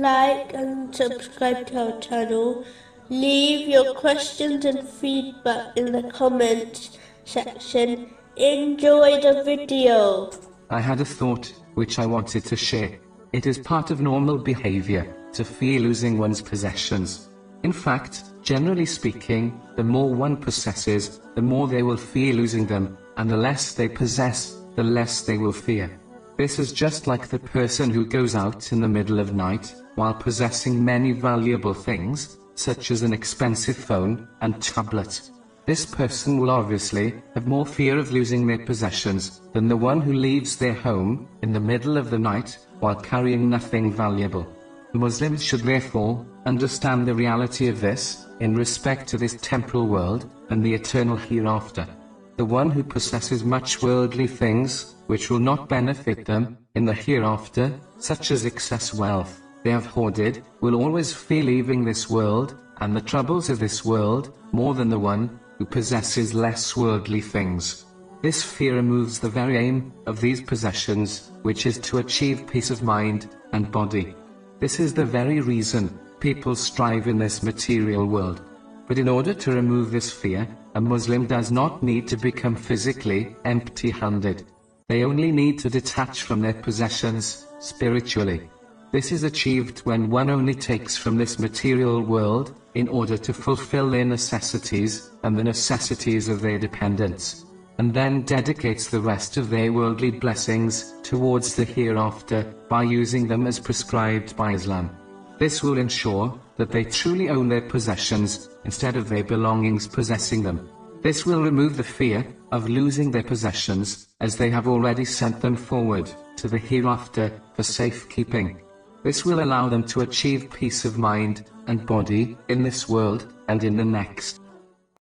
like and subscribe to our channel. Leave your questions and feedback in the comments section. Enjoy the video. I had a thought, which I wanted to share. It is part of normal behavior, to fear losing one's possessions. In fact, generally speaking, the more one possesses, the more they will fear losing them, and the less they possess, the less they will fear. This is just like the person who goes out in the middle of night, while possessing many valuable things, such as an expensive phone and tablet. This person will obviously have more fear of losing their possessions than the one who leaves their home in the middle of the night while carrying nothing valuable. Muslims should therefore understand the reality of this in respect to this temporal world and the eternal hereafter. The one who possesses much worldly things, which will not benefit them in the hereafter, such as excess wealth they have hoarded, will always fear leaving this world and the troubles of this world more than the one who possesses less worldly things. This fear removes the very aim of these possessions, which is to achieve peace of mind and body. This is the very reason people strive in this material world. But in order to remove this fear, a Muslim does not need to become physically empty-handed. They only need to detach from their possessions, spiritually. This is achieved when one only takes from this material world, in order to fulfill their necessities, and the necessities of their dependents, and then dedicates the rest of their worldly blessings towards the hereafter, by using them as prescribed by Islam. This will ensure that they truly own their possessions, instead of their belongings possessing them. This will remove the fear of losing their possessions, as they have already sent them forward to the hereafter for safekeeping. This will allow them to achieve peace of mind and body in this world and in the next.